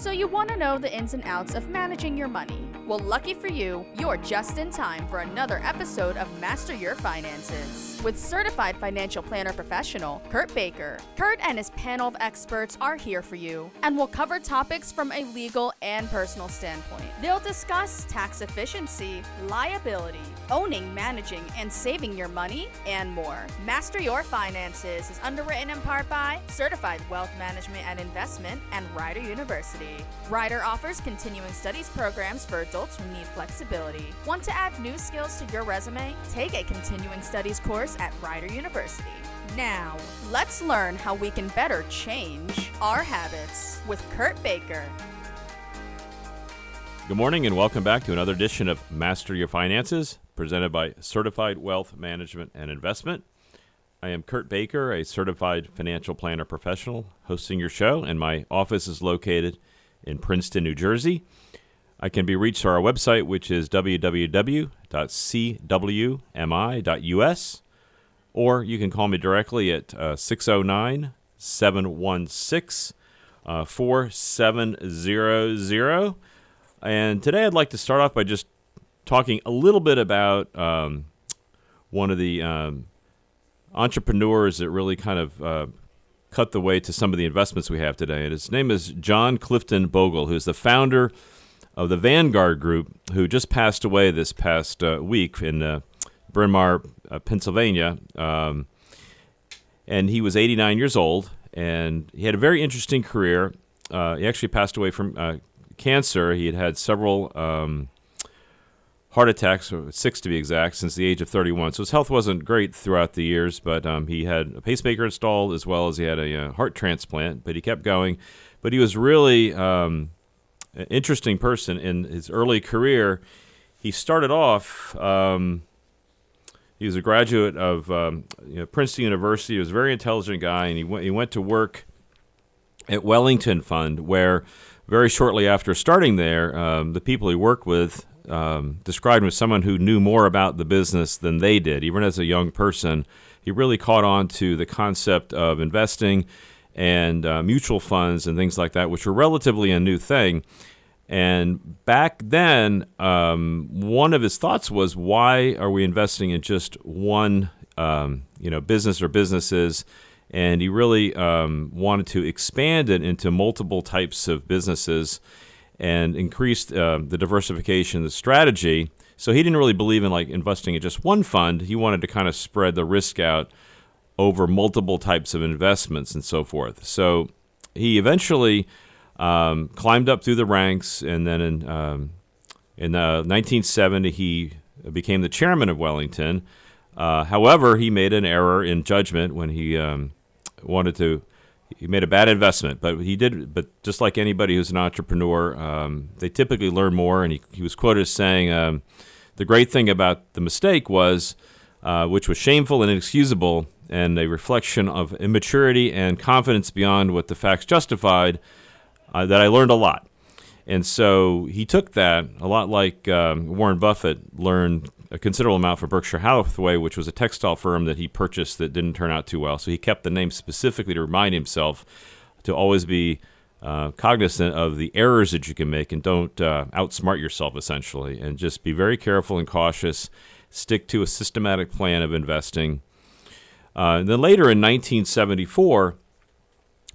So, you want to know the ins and outs of managing your money? Well, lucky for you, you're just in time for another episode of Master Your Finances with certified financial planner professional Kurt Baker. Kurt and his panel of experts are here for you and will cover topics from a legal and personal standpoint. They'll discuss tax efficiency, liability, owning, managing, and saving your money, and more. Master Your Finances is underwritten in part by Certified Wealth Management and Investment and Rider University. Rider offers continuing studies programs for adults who need flexibility. Want to add new skills to your resume? Take a continuing studies course at Rider University. Now, let's learn how we can better change our habits with Kurt Baker. Good morning and welcome back to another edition of Master Your Finances, presented by Certified Wealth Management and Investment. I am Kurt Baker, a certified financial planner professional, hosting your show, and my office is located in Princeton, New Jersey. I can be reached through our website, which is www.cwmi.us, or you can call me directly at uh, 609 716 uh, 4700. And today I'd like to start off by just talking a little bit about um, one of the um, entrepreneurs that really kind of uh, cut the way to some of the investments we have today. And his name is John Clifton Bogle, who's the founder of the Vanguard Group, who just passed away this past uh, week in uh, Bryn Mawr, Pennsylvania. Um, and he was 89 years old, and he had a very interesting career. Uh, he actually passed away from uh, cancer. He had had several um, heart attacks, six to be exact, since the age of 31. So his health wasn't great throughout the years, but um, he had a pacemaker installed as well as he had a, a, uh, heart transplant, but he kept going. But he was really um, an interesting person in his early career. He started off. Um, he was a graduate of um, you know, Princeton University. He was a very intelligent guy, and he went, he went to work at Wellington Fund, where very shortly after starting there, um, the people he worked with um, described him as someone who knew more about the business than they did. Even as a young person, he really caught on to the concept of investing and uh, mutual funds and things like that, which were relatively a new thing. And back then, um, one of his thoughts was, why are we investing in just one, um, you know, business or businesses? And he really um, wanted to expand it into multiple types of businesses and increase uh, the diversification, of the strategy. So he didn't really believe in like investing in just one fund. He wanted to kind of spread the risk out over multiple types of investments and so forth. So he eventually um, climbed up through the ranks, and then in um, in uh, 1970 he became the chairman of Wellington. Uh, however, he made an error in judgment when he um, wanted to. He made a bad investment, but he did. But just like anybody who's an entrepreneur, um, they typically learn more. And he, he was quoted as saying, um, "The great thing about the mistake was, uh, which was shameful and inexcusable, and a reflection of immaturity and confidence beyond what the facts justified, uh, that I learned a lot. And so he took that, a lot like um, Warren Buffett learned a considerable amount for Berkshire Hathaway, which was a textile firm that he purchased that didn't turn out too well. So he kept the name specifically to remind himself to always be uh, cognizant of the errors that you can make and don't uh, outsmart yourself, essentially, and just be very careful and cautious. Stick to a systematic plan of investing uh, and then later in 1974,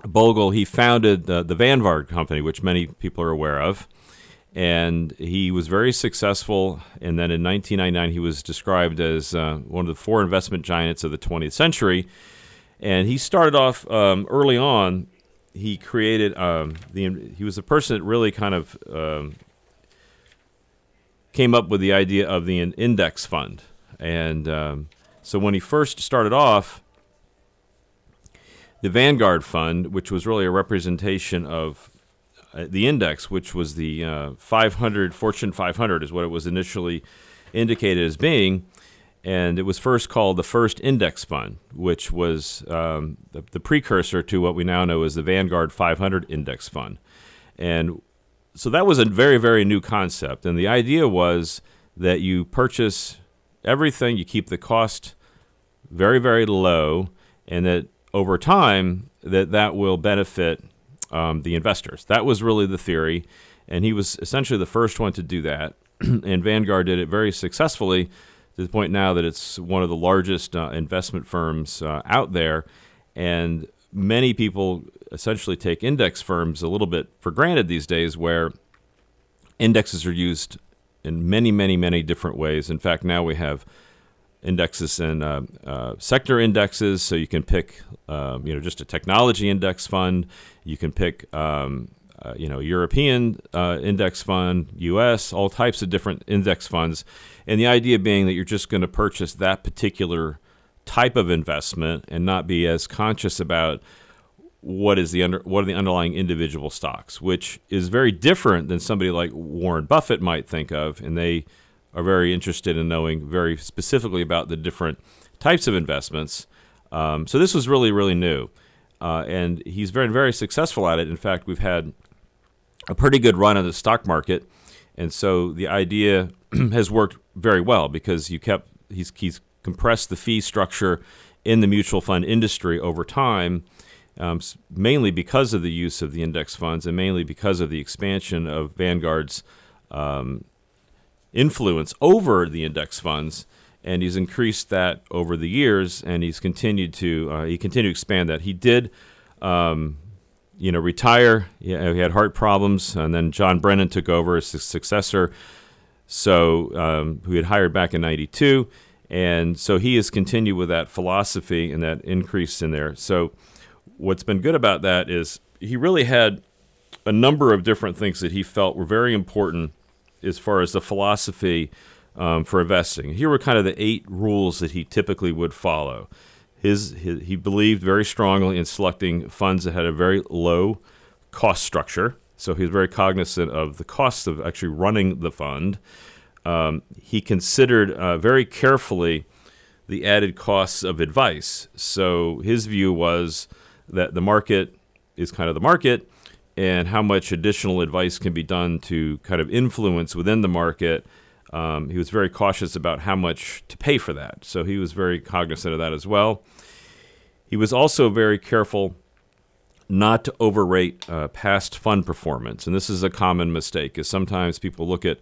Bogle he founded the, the Vanguard Company, which many people are aware of, and he was very successful. And then in 1999, he was described as uh, one of the four investment giants of the 20th century. And he started off um, early on. He created um, the. He was the person that really kind of um, came up with the idea of the index fund, and um, so when he first started off, the Vanguard Fund, which was really a representation of uh, the index, which was the uh, 500 Fortune 500, is what it was initially indicated as being, and it was first called the First Index Fund, which was um, the, the, precursor to what we now know as the Vanguard 500 Index Fund, and so that was a very very new concept, and the idea was that you purchase everything, you keep the cost very, very low, and that over time that that will benefit um, the investors. That was really the theory, and he was essentially the first one to do that. and Vanguard did it very successfully to the point now that it's one of the largest uh, investment firms uh, out there. And many people essentially take index firms a little bit for granted these days, where indexes are used in many, many, many different ways. In fact, now we have indexes and uh, uh, sector indexes, so you can pick, um, you know, just a technology index fund. You can pick, um, uh, you know, European uh, index fund, U.S., all types of different index funds, and the idea being that you're just going to purchase that particular type of investment and not be as conscious about what is the under what are the underlying individual stocks, which is very different than somebody like Warren Buffett might think of, and they are very interested in knowing very specifically about the different types of investments. Um, so this was really really new, uh, and he's been very successful at it. In fact, we've had a pretty good run on the stock market, and so the idea has worked very well because you kept he's he's compressed the fee structure in the mutual fund industry over time um, mainly because of the use of the index funds and mainly because of the expansion of Vanguard's um, influence over the index funds. And he's increased that over the years, and he's continued to uh, he continued to expand that. He did, um, you know, retire. he had heart problems, and then John Brennan took over as his successor. So um, who had hired back in '92, and so he has continued with that philosophy and that increase in there. So what's been good about that is he really had a number of different things that he felt were very important as far as the philosophy um, for investing. Here were kind of the eight rules that he typically would follow. His, his, he believed very strongly in selecting funds that had a very low cost structure. So he was very cognizant of the cost of actually running the fund. Um, he considered uh, very carefully the added costs of advice. So his view was that the market is kind of the market and how much additional advice can be done to kind of influence within the market. Um, he was very cautious about how much to pay for that. So he was very cognizant of that as well. He was also very careful not to overrate uh, past fund performance. And this is a common mistake, is sometimes people look at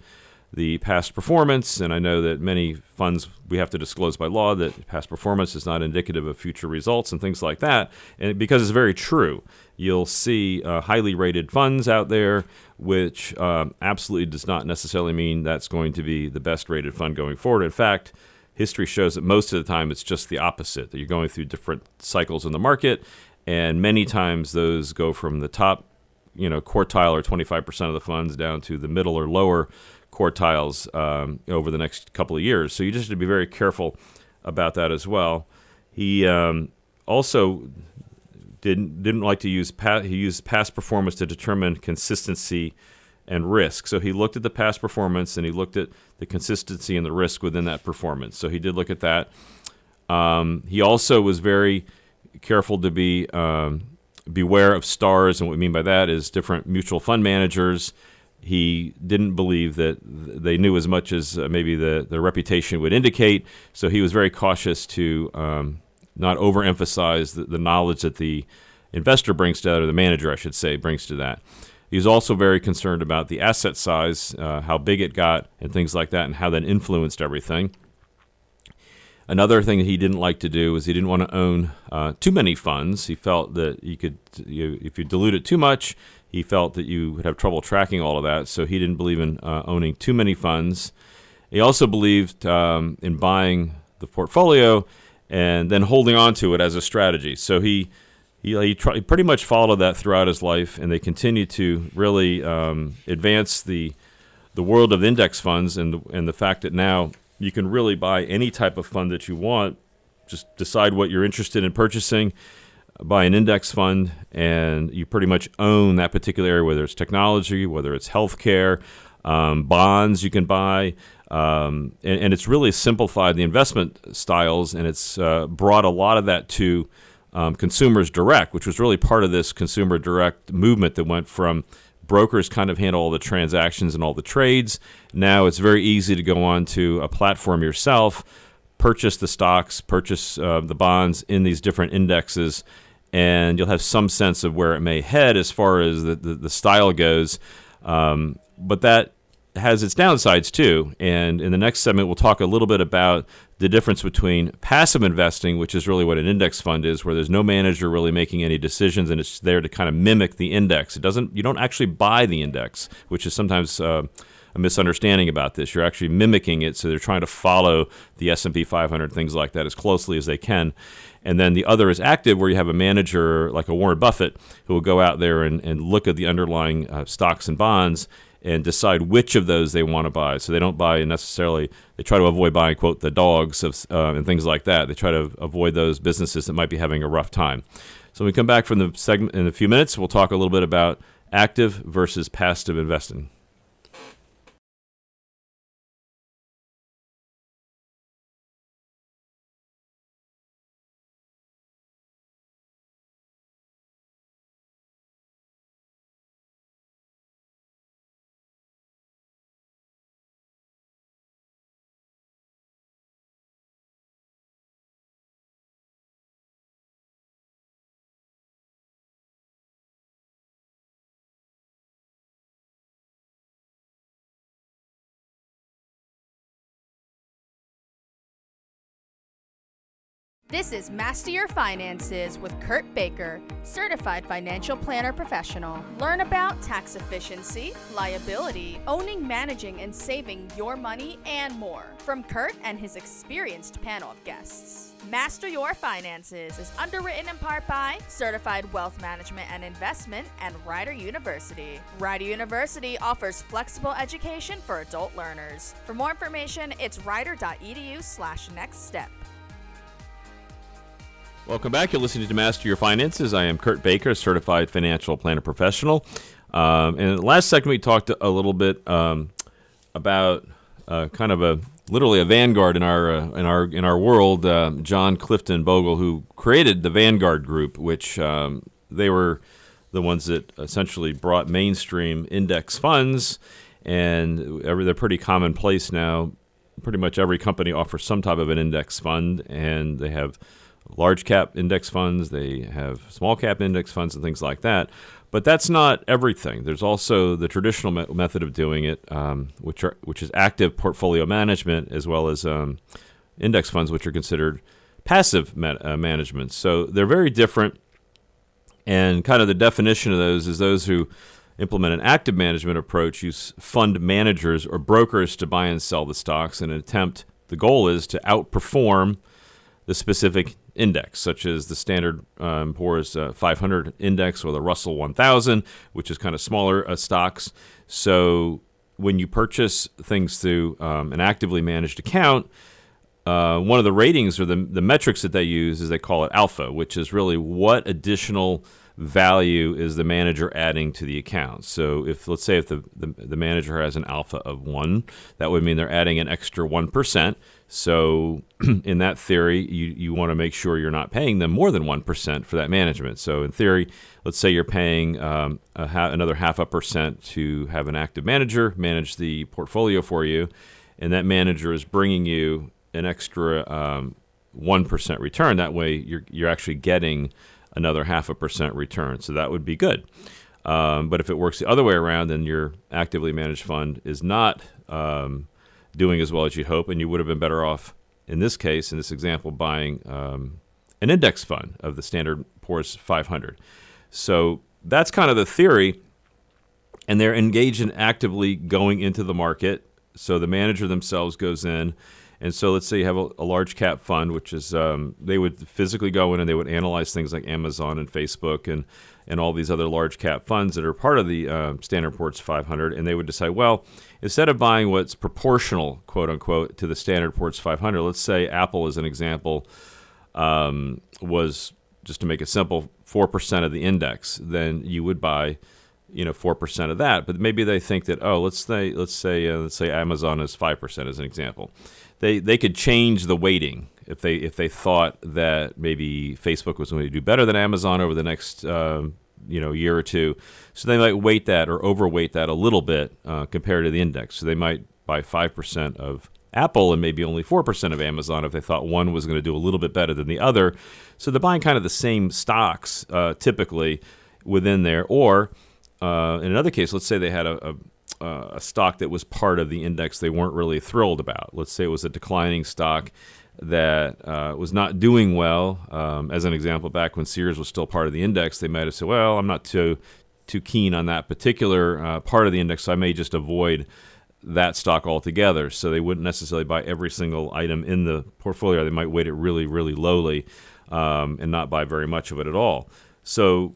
the past performance, and I know that many funds we have to disclose by law that past performance is not indicative of future results and things like that. And because it's very true, you'll see uh, highly rated funds out there, which um, absolutely does not necessarily mean that's going to be the best rated fund going forward. In fact, history shows that most of the time it's just the opposite, that you're going through different cycles in the market, and many times those go from the top you know quartile or 25% of the funds down to the middle or lower quartiles um, over the next couple of years. So you just have to be very careful about that as well. He um, also didn't didn't like to use pa- he used past performance to determine consistency and risk. So he looked at the past performance and he looked at the consistency and the risk within that performance. So he did look at that. Um, he also was very careful to be um, beware of stars, and what we mean by that is different mutual fund managers he didn't believe that they knew as much as uh, maybe the, the reputation would indicate. So he was very cautious to um, not overemphasize the, the, knowledge that the investor brings to that, or the manager, I should say, brings to that. He was also very concerned about the asset size, uh, how big it got, and things like that, and how that influenced everything. Another thing that he didn't like to do was he didn't want to own uh, too many funds. He felt that you could, you, if you dilute it too much, he felt that you would have trouble tracking all of that, so he didn't believe in uh, owning too many funds. He also believed um, in buying the portfolio and then holding on to it as a strategy. So he he, he, tr- he pretty much followed that throughout his life, and they continue to really um, advance the the world of index funds and the, and the fact that now you can really buy any type of fund that you want. Just decide what you're interested in purchasing buy an index fund and you pretty much own that particular area, whether it's technology, whether it's healthcare, um, bonds you can buy. Um, and, and, it's really simplified the investment styles and it's uh, brought a lot of that to um, consumers direct, which was really part of this consumer direct movement that went from brokers kind of handle all the transactions and all the trades. Now it's very easy to go on to a platform yourself, purchase the stocks, purchase uh, the bonds in these different indexes, and you'll have some sense of where it may head as far as the, the, the style goes. Um, but that has its downsides too. And in the next segment, we'll talk a little bit about the difference between passive investing, which is really what an index fund is, where there's no manager really making any decisions, and it's there to kind of mimic the index. It doesn't. You don't actually buy the index, which is sometimes. Uh, a misunderstanding about this. You're actually mimicking it, so they're trying to follow the S&P 500, things like that, as closely as they can. And then the other is active, where you have a manager like a Warren Buffett who will go out there and, and look at the underlying uh, stocks and bonds and decide which of those they want to buy. So they don't buy necessarily. They try to avoid buying quote the dogs of, uh, and things like that. They try to avoid those businesses that might be having a rough time. So when we come back from the segment in a few minutes, we'll talk a little bit about active versus passive investing. This is Master Your Finances with Kurt Baker, certified financial planner professional. Learn about tax efficiency, liability, owning, managing, and saving your money, and more from Kurt and his experienced panel of guests. Master Your Finances is underwritten in part by Certified Wealth Management and Investment and Rider University. Rider University offers flexible education for adult learners. For more information, it's rider.edu slash next step. Welcome back. You're listening to Master Your Finances. I am Kurt Baker, certified financial planner professional. Um, and last segment, we talked a little bit um, about uh, kind of a literally a vanguard in our uh, in our in our world. Uh, John Clifton Bogle, who created the Vanguard Group, which um, they were the ones that essentially brought mainstream index funds, and they're pretty commonplace now. Pretty much every company offers some type of an index fund, and they have large cap index funds, they have small cap index funds, and things like that. But that's not everything. There's also the traditional me- method of doing it, um, which are which is active portfolio management, as well as um, index funds, which are considered passive ma- uh, management. So they're very different. And kind of the definition of those is those who implement an active management approach use fund managers or brokers to buy and sell the stocks in an attempt. The goal is to outperform the specific index, such as the Standard um, Poor's uh, 500 index or the Russell 1000, which is kind of smaller uh, stocks. So when you purchase things through um, an actively managed account, uh, one of the ratings or the, the metrics that they use is they call it alpha, which is really what additional value is the manager adding to the account. So if let's say if the, the, the manager has an alpha of one, that would mean they're adding an extra one percent. So, in that theory, you, you want to make sure you're not paying them more than 1% for that management. So, in theory, let's say you're paying um, ha- another half a percent to have an active manager manage the portfolio for you, and that manager is bringing you an extra um, 1% return. That way, you're, you're actually getting another half a percent return. So, that would be good. Um, but if it works the other way around, then your actively managed fund is not. Um, doing as well as you'd hope, and you would have been better off in this case, in this example, buying um, an index fund of the Standard Poor's 500. So that's kind of the theory, and they're engaged in actively going into the market. So the manager themselves goes in, and so let's say you have a, a large cap fund, which is um, they would physically go in and they would analyze things like Amazon and Facebook and and all these other large cap funds that are part of the uh, Standard Poor's 500, and they would decide, well, instead of buying what's proportional, quote unquote, to the Standard Poor's 500, let's say Apple, as an example, um, was just to make it simple, four percent of the index, then you would buy, you know, four percent of that. But maybe they think that, oh, let's say, let's say, uh, let's say Amazon is five percent, as an example. They they could change the weighting if they if they thought that maybe Facebook was going to do better than Amazon over the next um, you know year or two, so they might weight that or overweight that a little bit uh, compared to the index. So they might buy five percent of Apple and maybe only 4% of Amazon if they thought one was going to do a little bit better than the other. So they're buying kind of the same stocks uh, typically within there. Or uh, in another case, let's say they had a, a, a stock that was part of the index they weren't really thrilled about. Let's say it was a declining stock that uh, was not doing well. Um, as an example, back when Sears was still part of the index, they might have said, "Well, I'm not too too keen on that particular uh, part of the index, so I may just avoid that stock altogether." So they wouldn't necessarily buy every single item in the portfolio. They might weight it really, really lowly um, and not buy very much of it at all. So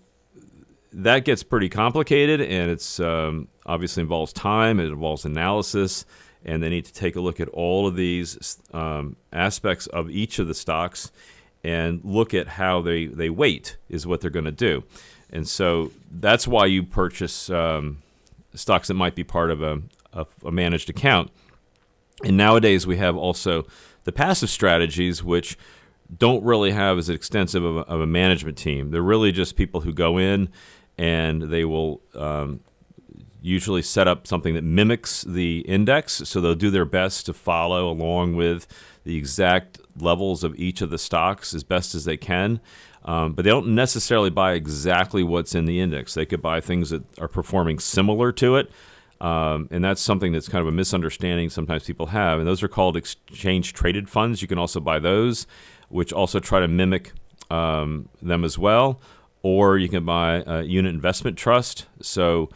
that gets pretty complicated, and it's um, obviously involves time. It involves analysis and they need to take a look at all of these um, aspects of each of the stocks and look at how they, they weight is what they're going to do. And so that's why you purchase um, stocks that might be part of a, a, a managed account. And nowadays we have also the passive strategies, which don't really have as extensive of a, of a, management team. They're really just people who go in and they will um, usually set up something that mimics the index. So they'll do their best to follow along with the exact levels of each of the stocks as best as they can. Um, but they don't necessarily buy exactly what's in the index. They could buy things that are performing similar to it. Um, and that's something that's kind of a misunderstanding sometimes people have. And those are called exchange traded funds. You can also buy those, which also try to mimic um, them as well. Or you can buy a unit investment trust. So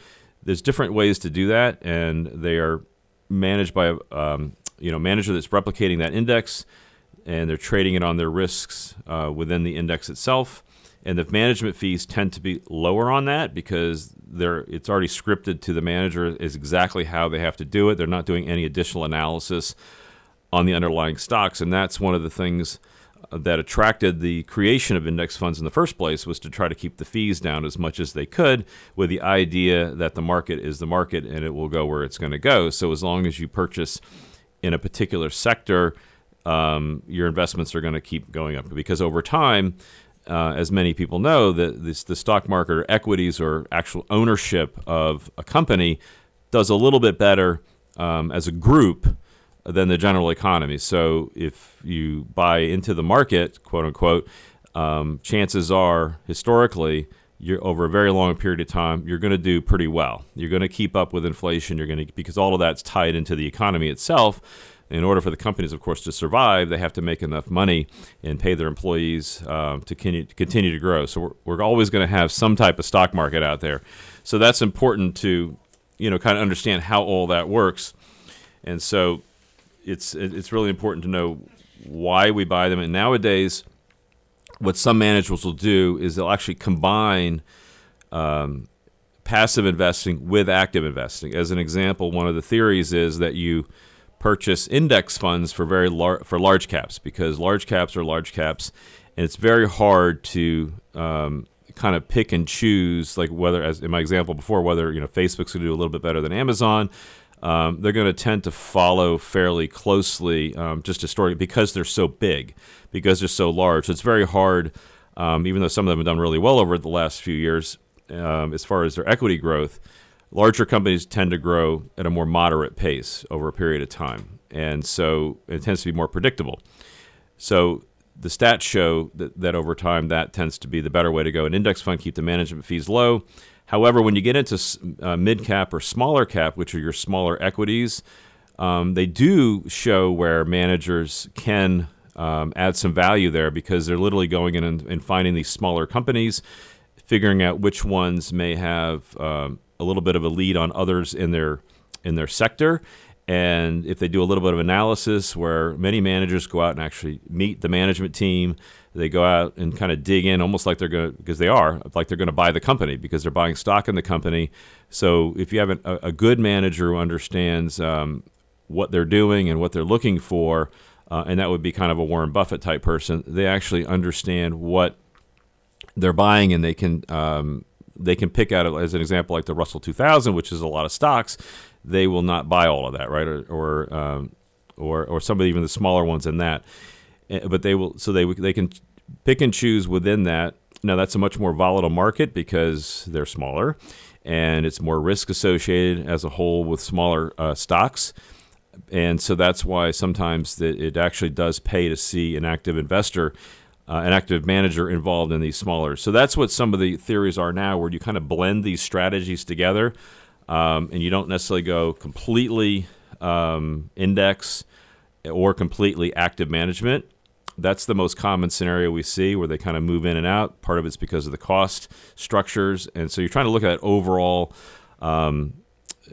there's different ways to do that, and they are managed by um, you know manager that's replicating that index, and they're trading it on their risks uh, within the index itself. And the management fees tend to be lower on that because they're it's already scripted to the manager is exactly how they have to do it. They're not doing any additional analysis on the underlying stocks, and that's one of the things that attracted the creation of index funds in the first place was to try to keep the fees down as much as they could with the idea that the market is the market and it will go where it's going to go. So as long as you purchase in a particular sector, um, your investments are going to keep going up because over time, uh, as many people know, that the stock market or equities or actual ownership of a company does a little bit better um, as a group than the general economy. So if you buy into the market, quote unquote, um, chances are historically you're over a very long period of time you're going to do pretty well. You're going to keep up with inflation. You're going to because all of that's tied into the economy itself. In order for the companies, of course, to survive, they have to make enough money and pay their employees um, to, continue, to grow. So we're, we're always going to have some type of stock market out there. So that's important to you know kind of understand how all that works. And so it's it's really important to know why we buy them. And nowadays, what some managers will do is they'll actually combine um, passive investing with active investing. As an example, one of the theories is that you purchase index funds for very lar- for large caps because large caps are large caps, and it's very hard to um, kind of pick and choose like whether as in my example before whether you know Facebook's going to do a little bit better than Amazon um, they're going to tend to follow fairly closely um, just historically because they're so big, because they're so large. So it's very hard, um, even though some of them have done really well over the last few years um, as far as their equity growth. Larger companies tend to grow at a more moderate pace over a period of time. And so it tends to be more predictable. So the stats show that, that over time that tends to be the better way to go. An index fund keep the management fees low However, when you get into uh, mid cap or smaller cap, which are your smaller equities, um, they do show where managers can um, add some value there because they're literally going in and, and, finding these smaller companies, figuring out which ones may have um, a little bit of a lead on others in their in their sector. And if they do a little bit of analysis, where many managers go out and actually meet the management team, they go out and kind of dig in almost like they're going to because they are like they're going to buy the company because they're buying stock in the company. So if you have a, a good manager who understands um, what they're doing and what they're looking for uh, and that would be kind of a warren buffett type person they actually understand what they're buying and they can um, they can pick out as an example like the russell 2000 which is a lot of stocks they will not buy all of that right? Or or um, or, or some of even the smaller ones in that but they will so they they can pick and choose within that. Now that's a much more volatile market because they're smaller, and it's more risk associated as a whole with smaller uh, stocks. and so that's why sometimes that it actually does pay to see an active investor, uh, an active manager involved in these smaller. So that's what some of the theories are now, where you kind of blend these strategies together, um, and you don't necessarily go completely um, index or completely active management. That's the most common scenario we see where they kind of move in and out. Part of it's because of the cost structures, and so you're trying to look at overall um,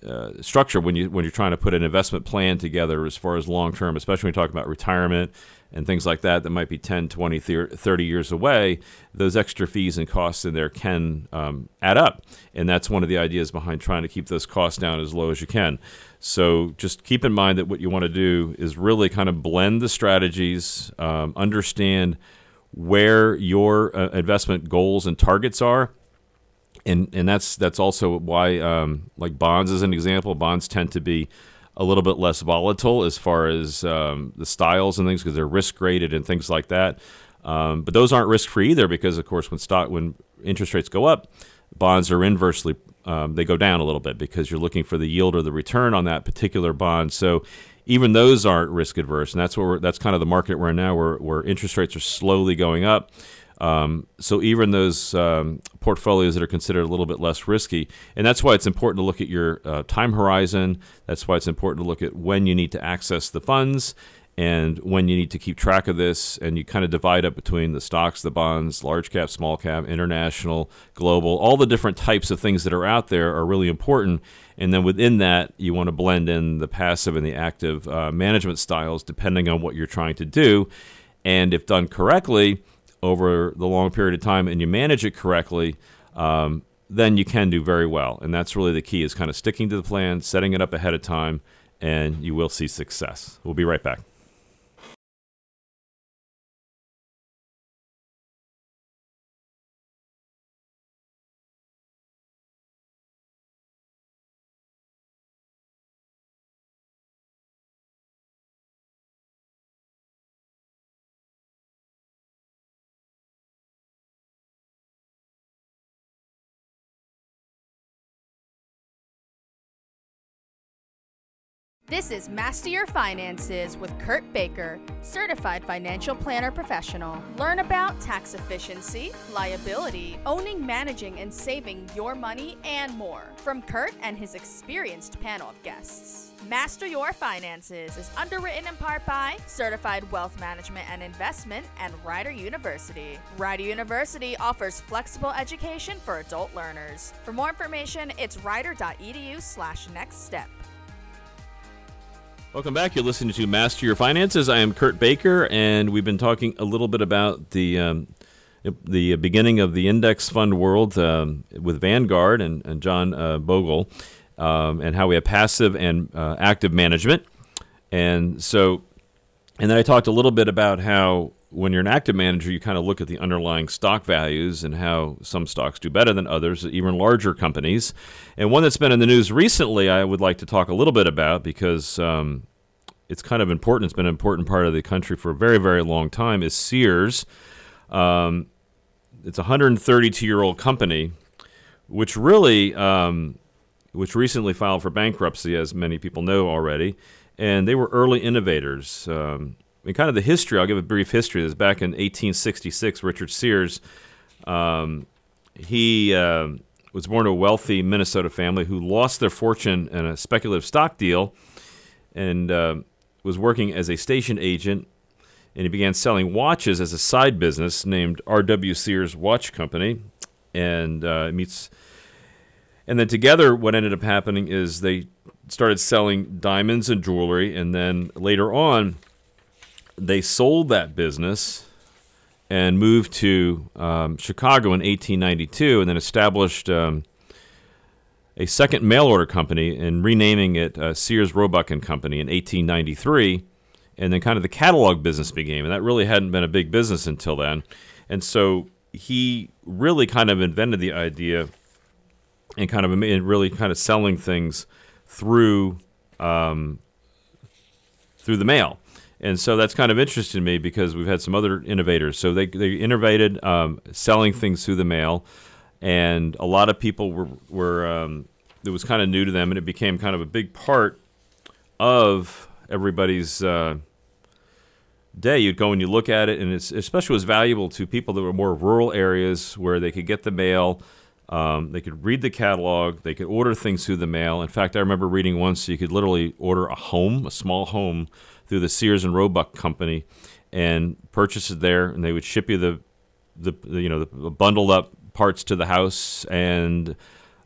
uh, structure when you when you're trying to put an investment plan together as far as long term, especially when you talk about retirement and things like that that might be 10, 20, 30 years away, those extra fees and costs in there can um, add up. And that's one of the ideas behind trying to keep those costs down as low as you can. So just keep in mind that what you want to do is really kind of blend the strategies, um, understand where your uh, investment goals and targets are and and that's that's also why um, like bonds as an example bonds tend to be a little bit less volatile as far as um, the styles and things because they're risk graded and things like that. Um, but those aren't risk free either because of course when stock when interest rates go up bonds are inversely um, they go down a little bit because you're looking for the yield or the return on that particular bond. So even those aren't risk adverse and that's where that's kind of the market we're in now where, where interest rates are slowly going up um, so even those um, portfolios that are considered a little bit less risky, and that's why it's important to look at your uh, time horizon. That's why it's important to look at when you need to access the funds and when you need to keep track of this. And you kind of divide up between the stocks, the bonds, large cap, small cap, international, global. All the different types of things that are out there are really important. And then within that, you want to blend in the passive and the active uh, management styles depending on what you're trying to do. And if done correctly, over the long period of time and you manage it correctly, um, then you can do very well. And that's really the key is kind of sticking to the plan, setting it up ahead of time, and you will see success. We'll be right back. This is Master Your Finances with Kurt Baker, certified financial planner professional. Learn about tax efficiency, liability, owning, managing, and saving your money, and more from Kurt and his experienced panel of guests. Master Your Finances is underwritten in part by Certified Wealth Management and Investment and Rider University. Rider University offers flexible education for adult learners. For more information, it's rider.edu slash next step. Welcome back. You're listening to Master Your Finances. I am Kurt Baker, and we've been talking a little bit about the um, the beginning of the index fund world um, with Vanguard and, and John uh, Bogle, um, and how we have passive and uh, active management. And so, and then I talked a little bit about how when you're an active manager, you kind of look at the underlying stock values and how some stocks do better than others, even larger companies. And one that's been in the news recently, I would like to talk a little bit about because um, it's kind of important. It's been an important part of the country for a very, very long time. Is Sears? Um, it's a 132 year old company, which really, um, which recently filed for bankruptcy, as many people know already. And they were early innovators. And kind of the history, I'll give a brief history. This back in 1866, Richard Sears, um, he uh, was born to a wealthy Minnesota family who lost their fortune in a speculative stock deal, and uh, was working as a station agent. And he began selling watches as a side business named R.W. Sears Watch Company, and uh, meets. And then together, what ended up happening is they started selling diamonds and jewelry, and then later on they sold that business and moved to um, Chicago in 1892 and then established um, a second mail order company and renaming it uh, Sears Roebuck and Company in 1893. And then kind of the catalog business began. And that really hadn't been a big business until then. And so he really kind of invented the idea and kind of really kind of selling things through um, through the mail. And so that's kind of interesting to me because we've had some other innovators. So they, they innovated um, selling things through the mail, and a lot of people were, were um, it was kind of new to them, and it became kind of a big part of everybody's uh, day. You'd go and you look at it, and it's especially was valuable to people that were more rural areas where they could get the mail. Um, they could read the catalog. They could order things through the mail. In fact, I remember reading once you could literally order a home, a small home, through the Sears and Roebuck company, and purchase it there, and they would ship you the, the, the you know the bundled up parts to the house, and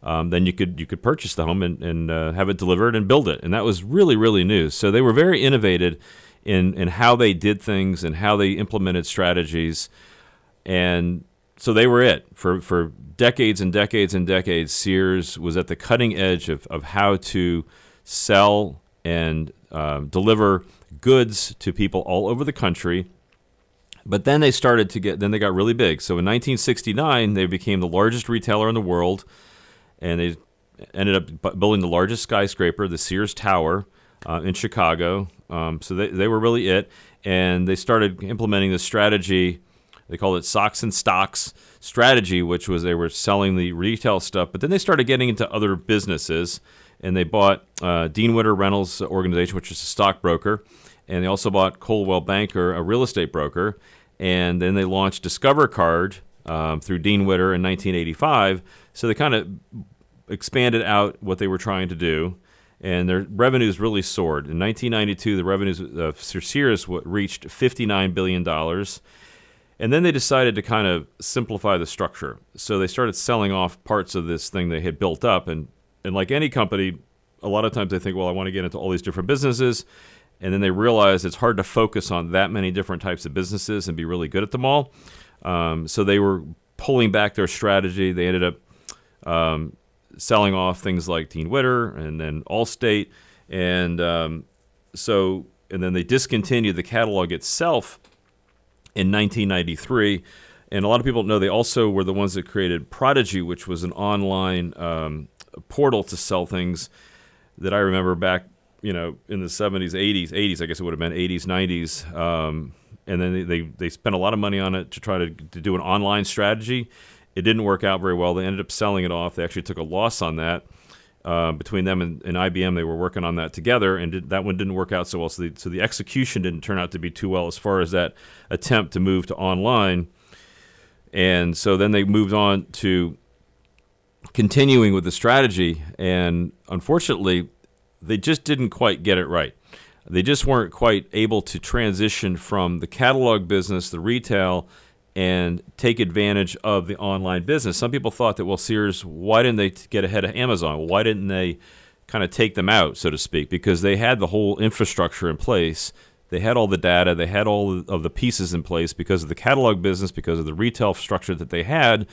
um, then you could you could purchase the home and, and uh, have it delivered and build it, and that was really really new. So they were very innovative in in how they did things and how they implemented strategies, and so they were it for for decades and decades and decades. Sears was at the cutting edge of of how to sell and uh, deliver goods to people all over the country. But then they started to get then they got really big. So in 1969 they became the largest retailer in the world, and they ended up building the largest skyscraper, the Sears Tower, uh, in Chicago. Um, so they, they were really it. And they started implementing this strategy. They called it socks and stocks strategy, which was they were selling the retail stuff, but then they started getting into other businesses. And they bought uh, Dean Witter Reynolds organization, which is a stockbroker, and they also bought Coldwell Banker, a real estate broker. And then they launched Discover Card um, through Dean Witter in 1985. So they kind of expanded out what they were trying to do and their revenues really soared. In 1992, the revenues of Sears reached $59 billion. And then they decided to kind of simplify the structure. So they started selling off parts of this thing they had built up. And, and like any company, a lot of times they think, well, I want to get into all these different businesses. And then they realized it's hard to focus on that many different types of businesses and be really good at them all. Um, so they were pulling back their strategy. They ended up um, selling off things like Dean Witter and then Allstate, and um, so and then they discontinued the catalog itself in 1993. And a lot of people know they also were the ones that created Prodigy, which was an online um, portal to sell things that I remember back, you know, in the 70s, 80s, 80s, I guess it would have been 80s, 90s. Um, and then they, they, they spent a lot of money on it to try to, to do an online strategy it didn't work out very well. They ended up selling it off. They actually took a loss on that. Uh, between them and, and, IBM, they were working on that together, and did, that one didn't work out so well. So the, so the execution didn't turn out to be too well as far as that attempt to move to online. And so then they moved on to continuing with the strategy, and unfortunately, they just didn't quite get it right. They just weren't quite able to transition from the catalog business, the retail, and take advantage of the online business. Some people thought that, well, Sears, why didn't they get ahead of Amazon? Why didn't they kind of take them out, so to speak? Because they had the whole infrastructure in place. They had all the data, they had all of the pieces in place because of the catalog business, because of the retail structure that they had.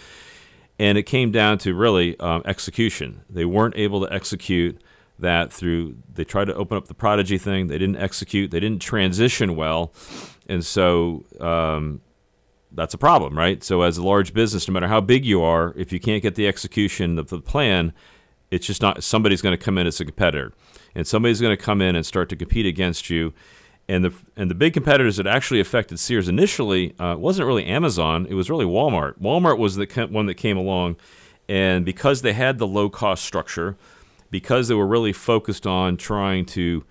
And it came down to really um, execution. They weren't able to execute that through, they tried to open up the Prodigy thing, they didn't execute, they didn't transition well. And so, um, that's a problem, right? So, as a large business, no matter how big you are, if you can't get the execution of the plan, it's just not somebody's going to come in as a competitor, and somebody's going to come in and start to compete against you. And the and the big competitors that actually affected Sears initially uh, wasn't really Amazon; it was really Walmart. Walmart was the one that came along, and because they had the low cost structure, because they were really focused on trying to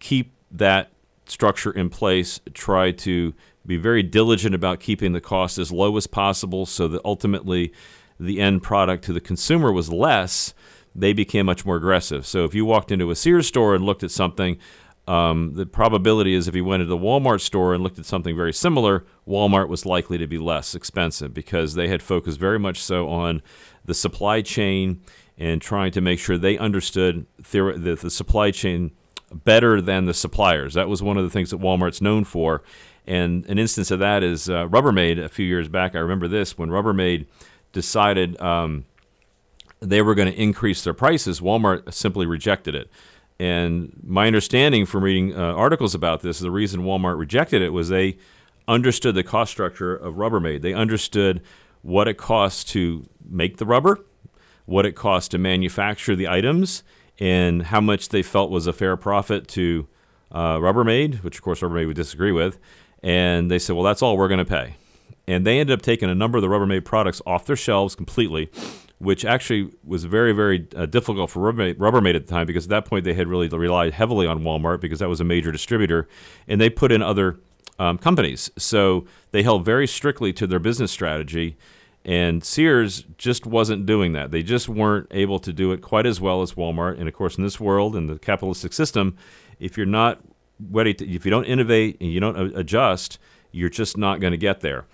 keep that structure in place, try to be very diligent about keeping the cost as low as possible so that ultimately the end product to the consumer was less, they became much more aggressive. So if you walked into a Sears store and looked at something, um, the probability is if you went into the Walmart store and looked at something very similar, Walmart was likely to be less expensive because they had focused very much so on the supply chain and trying to make sure they understood the, the, the supply chain better than the suppliers. That was one of the things that Walmart's known for. And an instance of that is uh, Rubbermaid a few years back. I remember this when Rubbermaid decided um, they were going to increase their prices, Walmart simply rejected it. And my understanding from reading uh, articles about this, the reason Walmart rejected it was they understood the cost structure of Rubbermaid. They understood what it costs to make the rubber, what it cost to manufacture the items, and how much they felt was a fair profit to uh, Rubbermaid, which of course Rubbermaid would disagree with, and they said, well, that's all we're going to pay. And they ended up taking a number of the Rubbermaid products off their shelves completely. which actually was very, very uh, difficult for Rubbermaid, Rubbermaid at the time because at that point they had really relied heavily on Walmart because that was a major distributor, and they put in other um, companies. So they held very strictly to their business strategy. And Sears just wasn't doing that. They just weren't able to do it quite as well as Walmart. And of course, in this world, in the capitalistic system, if you're not ready to, if you don't innovate and you don't adjust, you're just not going to get there.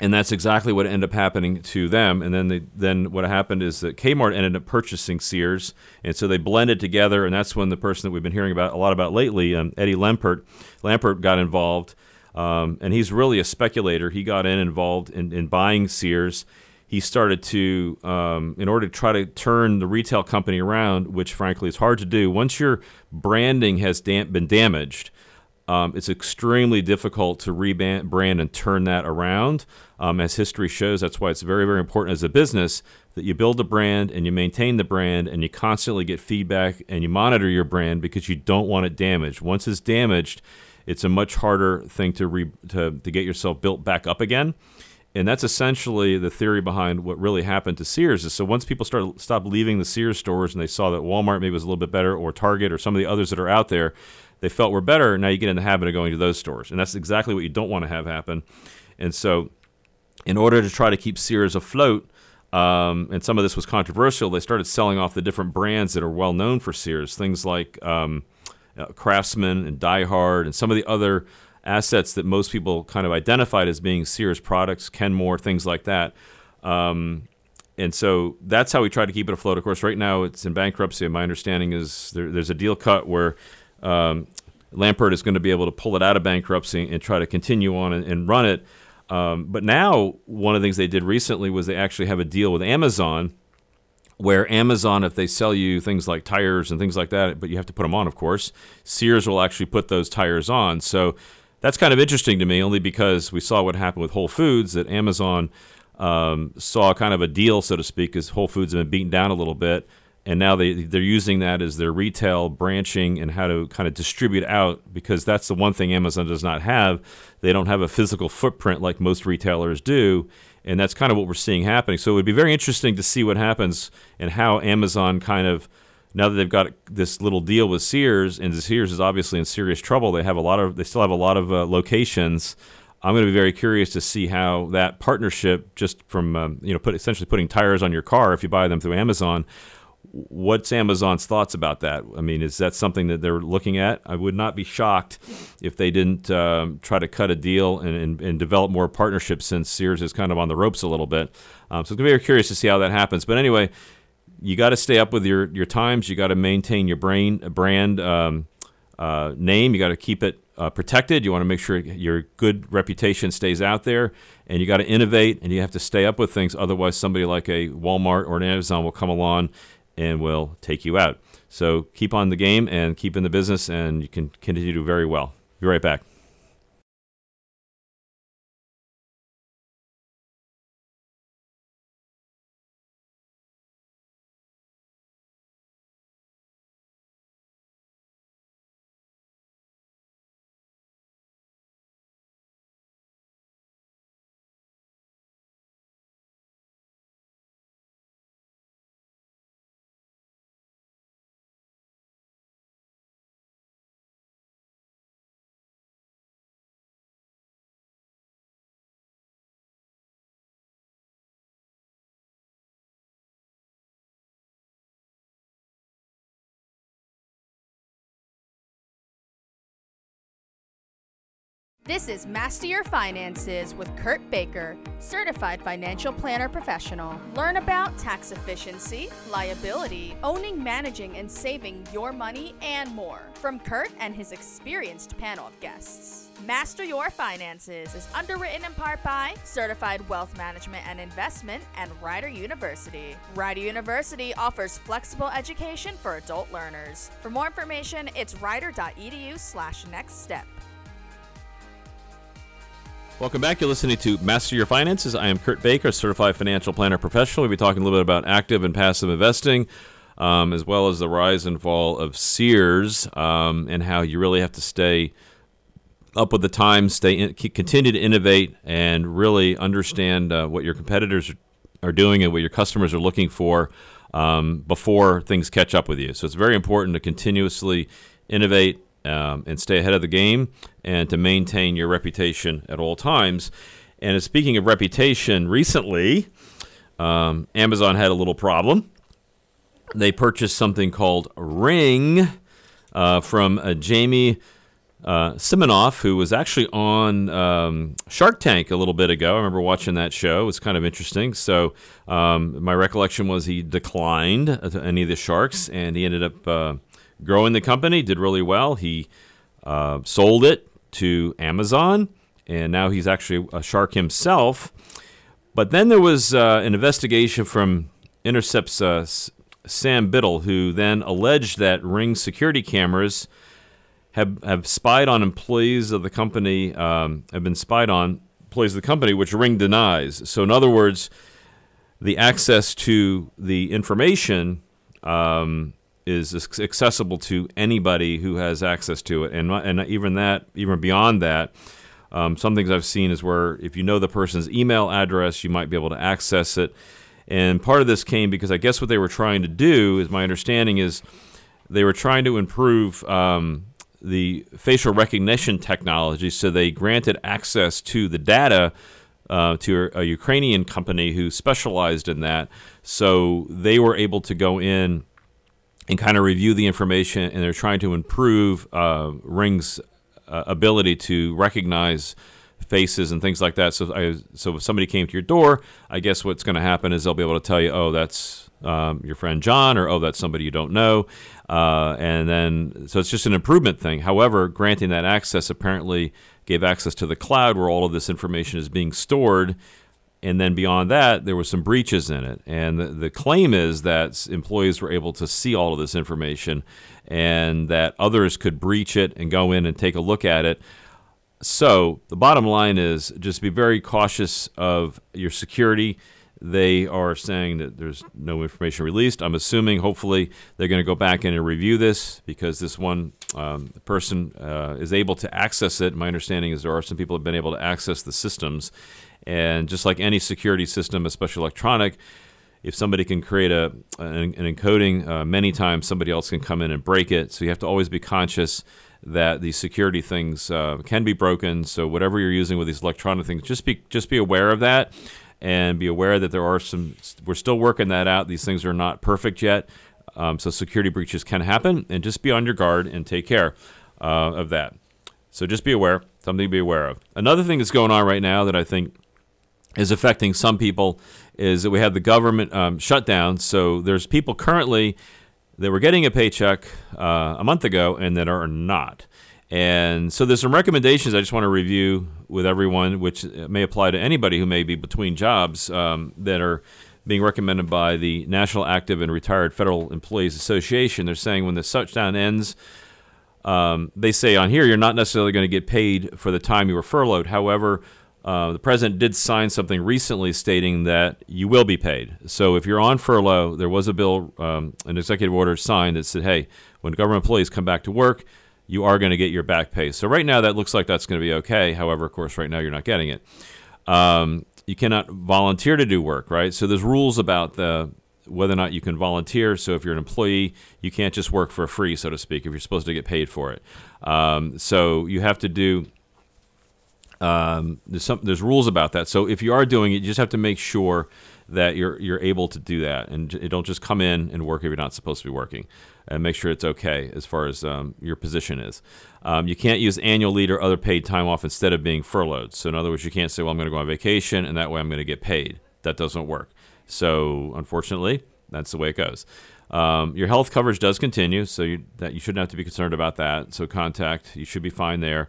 And that's exactly what ended up happening to them. And then they, then what happened is that Kmart ended up purchasing Sears, and so they blended together. And that's when the person that we've been hearing about a lot about lately, um, Eddie Lampert, Lampert got involved um, and he's really a speculator. He got in involved in, in buying Sears. He started to, um, in order to try to turn the retail company around, which frankly is hard to do. Once your branding has dam- been damaged, um, it's extremely difficult to rebrand and turn that around. Um, as history shows, that's why it's very, very important as a business that you build a brand and you maintain the brand and you constantly get feedback and you monitor your brand because you don't want it damaged. Once it's damaged, it's a much harder thing to, re, to, to get yourself built back up again. And that's essentially the theory behind what really happened to Sears. Is so once people started stopped leaving the Sears stores and they saw that Walmart maybe was a little bit better, or Target, or some of the others that are out there, they felt were better. Now you get in the habit of going to those stores, and that's exactly what you don't want to have happen. And so, in order to try to keep Sears afloat, um, and some of this was controversial, they started selling off the different brands that are well known for Sears. Things like um, uh, Craftsman and Die Hard and some of the other assets that most people kind of identified as being Sears products, Kenmore, things like that. Um, and so that's how we try to keep it afloat. Of course, right now it's in bankruptcy. My understanding is there, there's a deal cut where um, Lampert is going to be able to pull it out of bankruptcy and try to continue on and, and run it. Um, but now, one of the things they did recently was they actually have a deal with Amazon where Amazon, if they sell you things like tires and things like that, but you have to put them on, of course, Sears will actually put those tires on. So that's kind of interesting to me, only because we saw what happened with Whole Foods, that Amazon um, saw kind of a deal, so to speak, because Whole Foods have been beaten down a little bit. And now they, they're using that as their retail branching and how to kind of distribute out because that's the one thing Amazon does not have. They don't have a physical footprint like most retailers do and that's kind of what we're seeing happening. So it would be very interesting to see what happens and how Amazon kind of now that they've got this little deal with Sears, and Sears is obviously in serious trouble. They have a lot of they still have a lot of uh, locations. I'm going to be very curious to see how that partnership, just from um, you know, put essentially putting tires on your car if you buy them through Amazon, what's Amazon's thoughts about that? I mean, is that something that they're looking at? I would not be shocked if they didn't um, try to cut a deal and, and, and, develop more partnerships since Sears is kind of on the ropes a little bit. Um, so it's going to be very curious to see how that happens. But anyway, you got to stay up with your, your times. You got to maintain your brain brand um, uh, name. You got to keep it uh, protected. You want to make sure your good reputation stays out there, and you got to innovate and you have to stay up with things. Otherwise, somebody like a Walmart or an Amazon will come along and will take you out. So keep on the game and keep in the business, and you can continue to do very well. Be right back. This is Master Your Finances with Kurt Baker, certified financial planner professional. Learn about tax efficiency, liability, owning, managing, and saving your money, and more from Kurt and his experienced panel of guests. Master Your Finances is underwritten in part by Certified Wealth Management and Investment and Rider University. Rider University offers flexible education for adult learners. For more information, it's rider.edu slash next step. Welcome back. You're listening to Master Your Finances. I am Kurt Baker, certified financial planner professional. We'll be talking a little bit about active and passive investing, um, as well as the rise and fall of Sears, um, and how you really have to stay up with the times, stay in, continue to innovate, and really understand uh, what your competitors are doing and what your customers are looking for um, before things catch up with you. So it's very important to continuously innovate um, and stay ahead of the game and to maintain your reputation at all times. And speaking of reputation, recently um, Amazon had a little problem. They purchased something called Ring uh, from uh, Jamie uh, Siminoff, who was actually on um, Shark Tank a little bit ago. I remember watching that show. It was kind of interesting. So um, my recollection was he declined any of the sharks, and he ended up uh, growing the company. Did really well. He uh, sold it to Amazon, and now he's actually a shark himself. But then there was uh, an investigation from Intercept's uh, Sam Biddle, who then alleged that Ring security cameras have have spied on employees of the company, um, have been spied on employees of the company, which Ring denies. So, in other words, the access to the information um, is accessible to anybody who has access to it, and and even that, even beyond that. Um, some things I've seen is where if you know the person's email address, you might be able to access it. And part of this came because I guess what they were trying to do, is my understanding is, they were trying to improve um, the facial recognition technology. So they granted access to the data uh, to a Ukrainian company who specialized in that. So they were able to go in and kind of review the information, and they're trying to improve uh, Ring's uh, ability to recognize faces and things like that. So, I, so if somebody came to your door, I guess what's going to happen is they'll be able to tell you, oh, that's um, your friend John, or oh, that's somebody you don't know. Uh, and then, so it's just an improvement thing. However, granting that access apparently gave access to the cloud where all of this information is being stored. And then beyond that, there were some breaches in it. And the, the claim is that employees were able to see all of this information and that others could breach it and go in and take a look at it. So the bottom line is just be very cautious of your security they are saying that there's no information released. I'm assuming, hopefully, they're going to go back in and review this because this one um, person uh, is able to access it. My understanding is there are some people have been able to access the systems. And just like any security system, especially electronic, if somebody can create a an, an encoding uh, many times, somebody else can come in and break it. So you have to always be conscious that these security things uh, can be broken. So whatever you're using with these electronic things, just be just be aware of that and be aware that there are some. We're still working that out. These things are not perfect yet, um, so security breaches can happen, and just be on your guard and take care uh, of that. So just be aware. Something to be aware of. Another thing that's going on right now that I think is affecting some people is that we have the government um, shutdown. So there's people currently that were getting a paycheck uh, a month ago and that are not. And so there's some recommendations I just want to review with everyone, which may apply to anybody who may be between jobs um, that are being recommended by the National Active and Retired Federal Employees Association. They're saying when the shutdown ends, um, they say on here you're not necessarily going to get paid for the time you were furloughed. However, uh, the president did sign something recently stating that you will be paid. So if you're on furlough, there was a bill, um, an executive order signed that said, hey, when government employees come back to work, you are going to get your back pay. So right now that looks like that's going to be okay. However, of course, right now you're not getting it. Um, you cannot volunteer to do work, right? So there's rules about the whether or not you can volunteer. So if you're an employee, you can't just work for free, so to speak, if you're supposed to get paid for it. Um, so you have to do. Um, there's some there's rules about that. So if you are doing it, you just have to make sure that you're you're able to do that, and don't just come in and work if you're not supposed to be working and make sure it's okay as far as um, your position is. Um, you can't use annual leave or other paid time off instead of being furloughed. So, in other words, you can't say, well, I'm going to go on vacation and that way I'm going to get paid. That doesn't work. So, unfortunately, that's the way it goes. Um, your health coverage does continue, so you, that you shouldn't have to be concerned about that. So, contact, you should be fine there.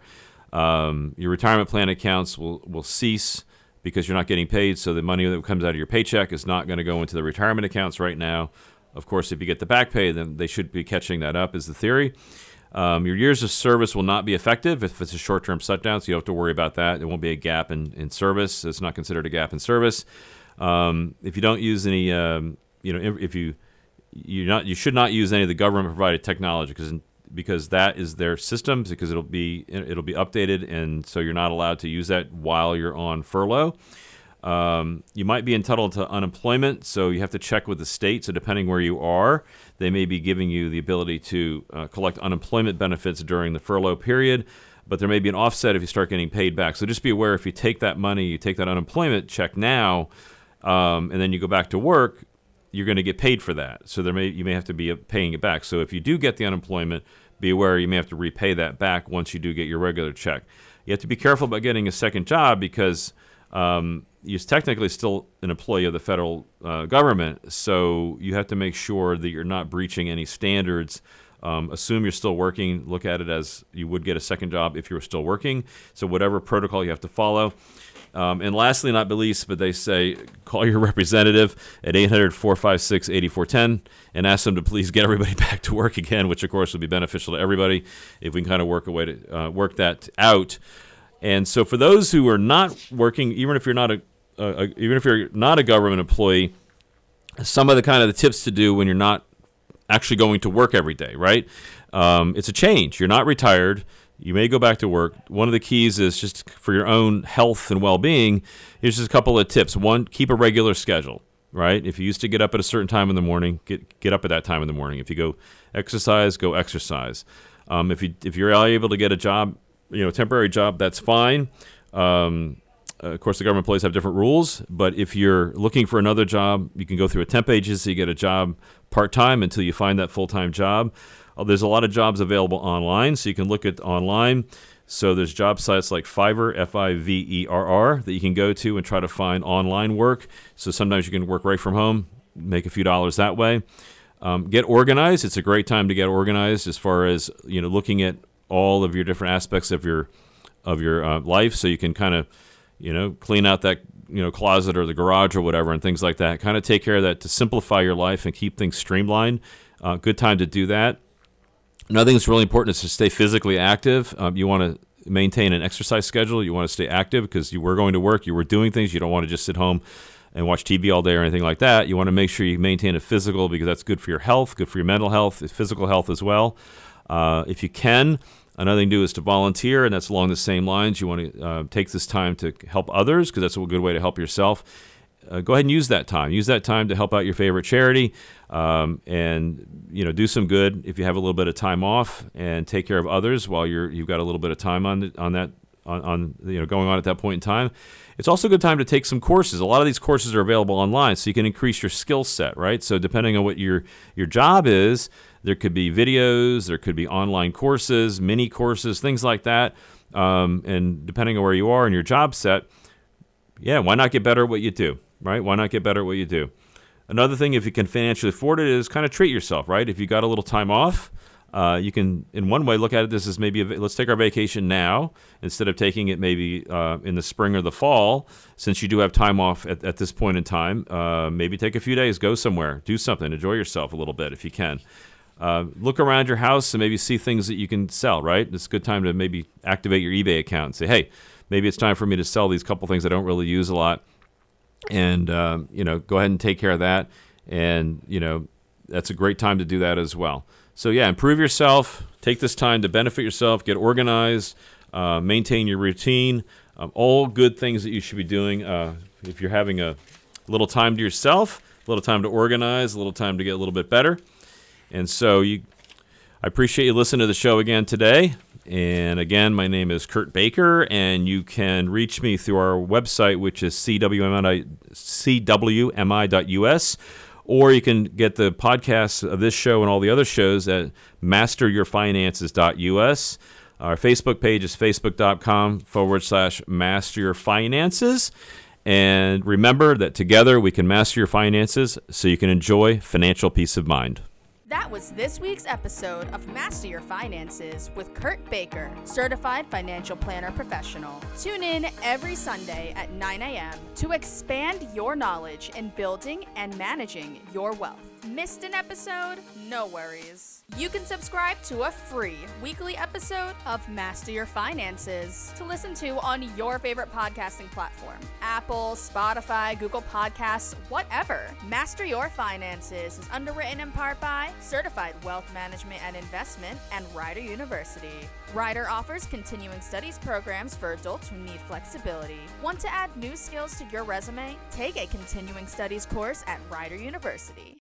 Um, your retirement plan accounts will, will cease because you're not getting paid. So, the money that comes out of your paycheck is not going to go into the retirement accounts right now. Of course, if you get the back pay, then they should be catching that up, is the theory. Um, your years of service will not be effective if it's a short term shutdown, so you don't have to worry about that. There won't be a gap in, in service. It's not considered a gap in service. Um, if you don't use any, um, you know, if you you not you should not use any of the government provided technology because because that is their systems because it'll be it'll be updated and so you're not allowed to use that while you're on furlough. Um, you might be entitled to unemployment, so you have to check with the state. So, depending where you are, they may be giving you the ability to uh, collect unemployment benefits during the furlough period, but there may be an offset if you start getting paid back. So, just be aware if you take that money, you take that unemployment check now, um, and then you go back to work, you're going to get paid for that. So, there may you may have to be paying it back. So, if you do get the unemployment, be aware you may have to repay that back once you do get your regular check. You have to be careful about getting a second job because um, you're technically still an employee of the federal uh, government, so you have to make sure that you're not breaching any standards. Um, assume you're still working. Look at it as you would get a second job if you were still working. So whatever protocol you have to follow. Um, and lastly, not least, but they say call your representative at 800 456 8410 and ask them to please get everybody back to work again, which of course would be beneficial to everybody if we can kind of work a way to uh, work that out. And so, for those who are not working, even if you're not a, a, even if you're not a government employee, some of the kind of the tips to do when you're not actually going to work every day, right? Um, it's a change. You're not retired. You may go back to work. One of the keys is just for your own health and well-being. Here's just a couple of tips. One, keep a regular schedule. Right. If you used to get up at a certain time in the morning, get get up at that time in the morning. If you go exercise, go exercise. Um, if you if you're able to get a job you know temporary job, that's fine. Um, of course, the government employees have different rules, but if you're looking for another job, you can go through a temp agency, get a job part time until you find that full time job. Uh, there's a lot of jobs available online, so you can look at online. So there's job sites like Fiverr, F-I-V-E-R-R, that you can go to and try to find online work. So sometimes you can work right from home, make a few dollars that way. Um, get organized. It's a great time to get organized as far as you know looking at all of your different aspects of your of your uh, life, so you can kind of you know clean out that you know closet or the garage or whatever and things like that. Kind of take care of that to simplify your life and keep things streamlined. Uh, good time to do that. Another thing that's really important is to stay physically active. Um, you want to maintain an exercise schedule. You want to stay active because you were going to work, you were doing things. You don't want to just sit home and watch TV all day or anything like that. You want to make sure you maintain a physical because that's good for your health, good for your mental health, physical health as well. Uh, if you can, Another thing to do is to volunteer, and that's along the same lines. You want to uh, take this time to help others because that's a good way to help yourself. Uh, go ahead and use that time. Use that time to help out your favorite charity, um, and you know do some good if you have a little bit of time off, and take care of others while you're you've got a little bit of time on the, on that on, on you know going on at that point in time. It's also a good time to take some courses. A lot of these courses are available online, so you can increase your skill set. Right. So depending on what your your job is there could be videos, there could be online courses, mini courses, things like that. Um, and depending on where you are in your job set, yeah, why not get better at what you do, right? Why not get better at what you do? Another thing, if you can financially afford it, is kind of treat yourself, right? If you got a little time off, uh, you can, in one way, look at it this is maybe a, let's take our vacation now instead of taking it maybe uh, in the spring or the fall. Since you do have time off at, at this point in time, uh, maybe take a few days, go somewhere, do something, enjoy yourself a little bit if you can. Uh, look around your house and maybe see things that you can sell, right? It's a good time to maybe activate your eBay account and say, hey, maybe it's time for me to sell these couple things I don't really use a lot. And, um, you know, go ahead and take care of that. And, you know, that's a great time to do that as well. So, yeah, improve yourself. Take this time to benefit yourself, get organized, uh, maintain your routine. Um, all good things that you should be doing. Uh, if you're having a little time to yourself, a little time to organize, a little time to get a little bit better. And so you, I appreciate you listening to the show again today. And again, my name is Kurt Baker, and you can reach me through our website, which is cwmi, cwmi.us, or you can get the podcasts of this show and all the other shows at masteryourfinances.us. Our Facebook page is facebook.com forward slash masteryourfinances. And remember that together we can master your finances so you can enjoy financial peace of mind. That was this week's episode of Master Your Finances with Kurt Baker, certified financial planner professional. Tune in every Sunday at 9 a.m. to expand your knowledge in building and managing your wealth. Missed an episode? No worries. You can subscribe to a free weekly episode of Master Your Finances to listen to on your favorite podcasting platform Apple, Spotify, Google Podcasts, whatever. Master Your Finances is underwritten in part by Certified Wealth Management and Investment and Rider University. Rider offers continuing studies programs for adults who need flexibility. Want to add new skills to your resume? Take a continuing studies course at Rider University.